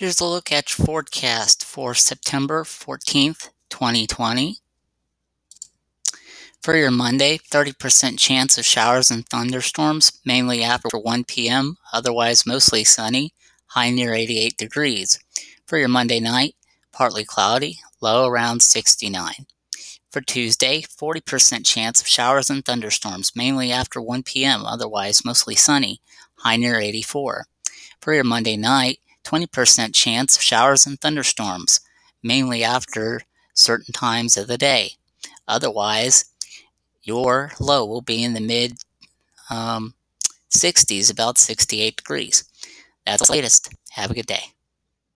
Here's a look at forecast for September 14th, 2020. For your Monday, 30% chance of showers and thunderstorms, mainly after 1 p.m., otherwise mostly sunny, high near 88 degrees. For your Monday night, partly cloudy, low around 69. For Tuesday, 40% chance of showers and thunderstorms, mainly after 1 p.m., otherwise mostly sunny, high near 84. For your Monday night, 20% chance of showers and thunderstorms, mainly after certain times of the day. Otherwise, your low will be in the mid um, 60s, about 68 degrees. That's the latest. Have a good day.